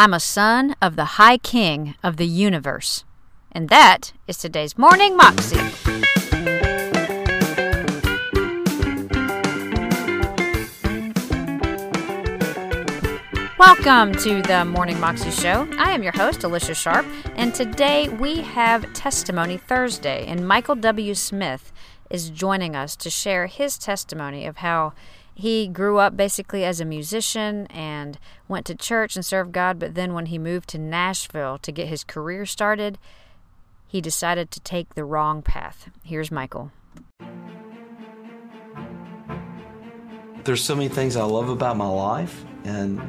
I'm a son of the High King of the universe. And that is today's Morning Moxie. Welcome to the Morning Moxie Show. I am your host, Alicia Sharp, and today we have Testimony Thursday, and Michael W. Smith is joining us to share his testimony of how he grew up basically as a musician and went to church and served God, but then when he moved to Nashville to get his career started, he decided to take the wrong path. Here's Michael. There's so many things I love about my life, and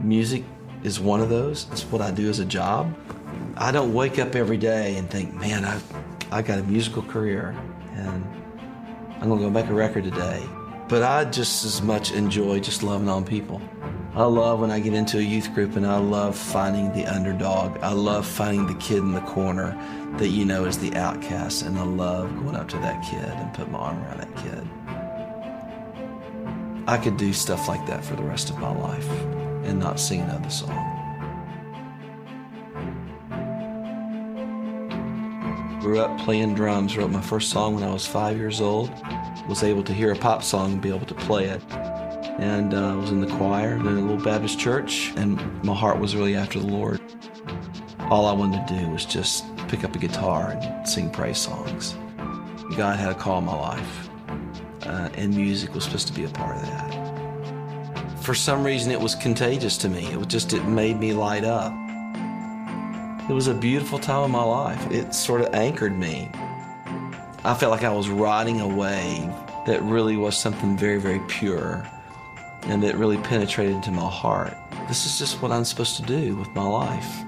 music is one of those. It's what I do as a job. I don't wake up every day and think, man, I, I got a musical career and I'm gonna go make a record today. But I just as much enjoy just loving on people. I love when I get into a youth group and I love finding the underdog. I love finding the kid in the corner that you know is the outcast. And I love going up to that kid and put my arm around that kid. I could do stuff like that for the rest of my life and not sing another song. Grew up playing drums, wrote my first song when I was five years old. Was able to hear a pop song and be able to play it. And uh, was in the choir in a little Baptist church, and my heart was really after the Lord. All I wanted to do was just pick up a guitar and sing praise songs. God had a call in my life, uh, and music was supposed to be a part of that. For some reason, it was contagious to me. It just, it made me light up. It was a beautiful time in my life. It sort of anchored me. I felt like I was riding a wave that really was something very, very pure and that really penetrated into my heart. This is just what I'm supposed to do with my life.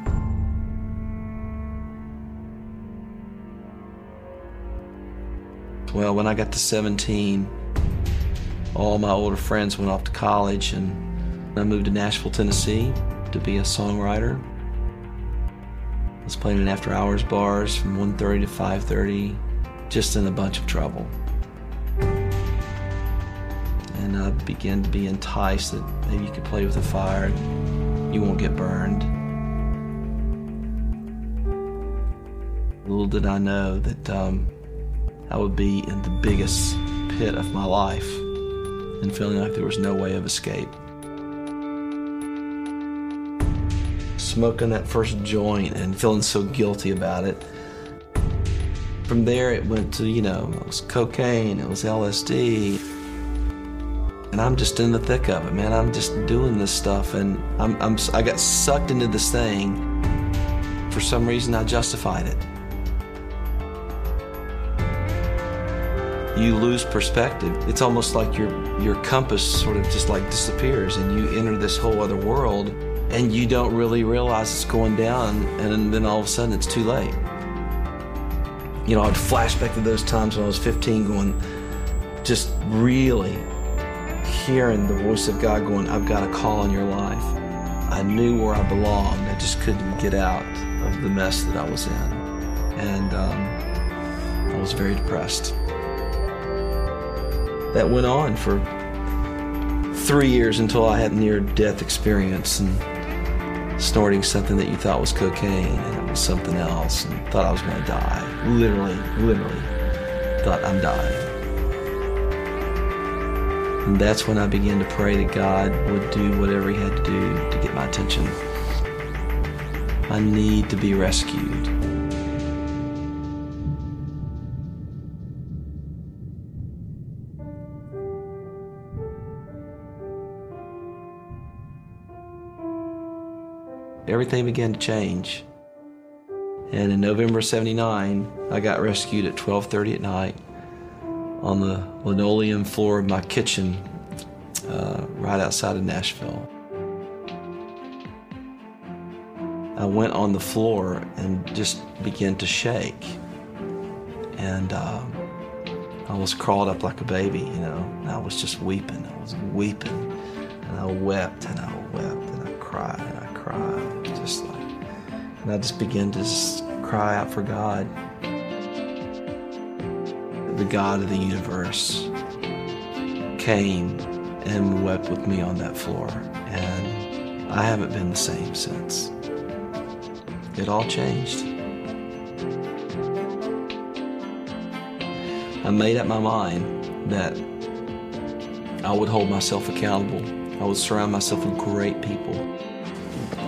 Well, when I got to 17, all my older friends went off to college and I moved to Nashville, Tennessee to be a songwriter. I was playing in after hours bars from 1.30 to 5.30, just in a bunch of trouble. And I began to be enticed that maybe you could play with the fire and you won't get burned. Little did I know that um, I would be in the biggest pit of my life and feeling like there was no way of escape. smoking that first joint and feeling so guilty about it. From there, it went to, you know, it was cocaine, it was LSD. And I'm just in the thick of it, man. I'm just doing this stuff, and I'm, I'm, I got sucked into this thing. For some reason, I justified it. You lose perspective. It's almost like your your compass sort of just like disappears, and you enter this whole other world and you don't really realize it's going down, and then all of a sudden it's too late. You know, I'd flash back to those times when I was 15, going, just really hearing the voice of God going, I've got a call in your life. I knew where I belonged, I just couldn't get out of the mess that I was in. And um, I was very depressed. That went on for three years until I had near death experience and snorting something that you thought was cocaine and it was something else and thought I was going to die. Literally, literally thought I'm dying. And that's when I began to pray that God would do whatever He had to do to get my attention. I need to be rescued. Everything began to change. And in November 79, I got rescued at 12:30 at night on the linoleum floor of my kitchen uh, right outside of Nashville. I went on the floor and just began to shake. And uh, I was crawled up like a baby, you know. And I was just weeping. I was weeping. And I wept and I wept and I cried and I cried. And I just began to just cry out for God. The God of the universe came and wept with me on that floor. And I haven't been the same since. It all changed. I made up my mind that I would hold myself accountable. I would surround myself with great people.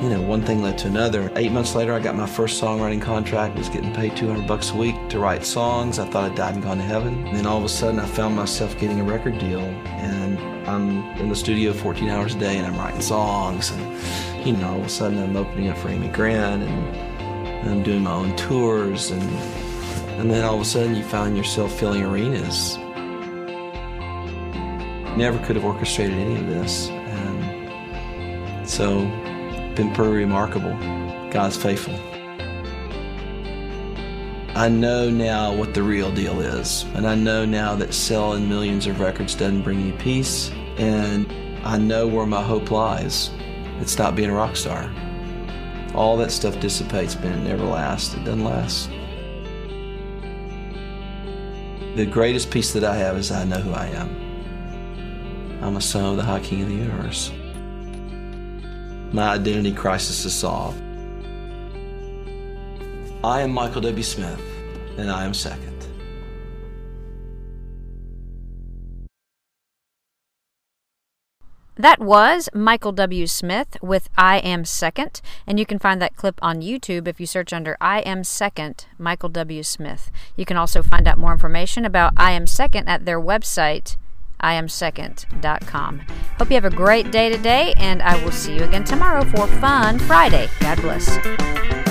You know, one thing led to another. Eight months later, I got my first songwriting contract. Was getting paid 200 bucks a week to write songs. I thought I'd died and gone to heaven. And then all of a sudden, I found myself getting a record deal, and I'm in the studio 14 hours a day, and I'm writing songs. And you know, all of a sudden, I'm opening up for Amy Grant, and, and I'm doing my own tours, and and then all of a sudden, you find yourself filling arenas never could have orchestrated any of this. And so, been pretty remarkable. God's faithful. I know now what the real deal is. And I know now that selling millions of records doesn't bring you peace. And I know where my hope lies. It's not being a rock star. All that stuff dissipates, but it never lasts. It doesn't last. The greatest peace that I have is I know who I am. I'm a son of the High King of the universe. My identity crisis is solved. I am Michael W. Smith, and I am second. That was Michael W. Smith with I Am Second, and you can find that clip on YouTube if you search under I Am Second, Michael W. Smith. You can also find out more information about I Am Second at their website, iamsecond.com. Hope you have a great day today, and I will see you again tomorrow for Fun Friday. God bless.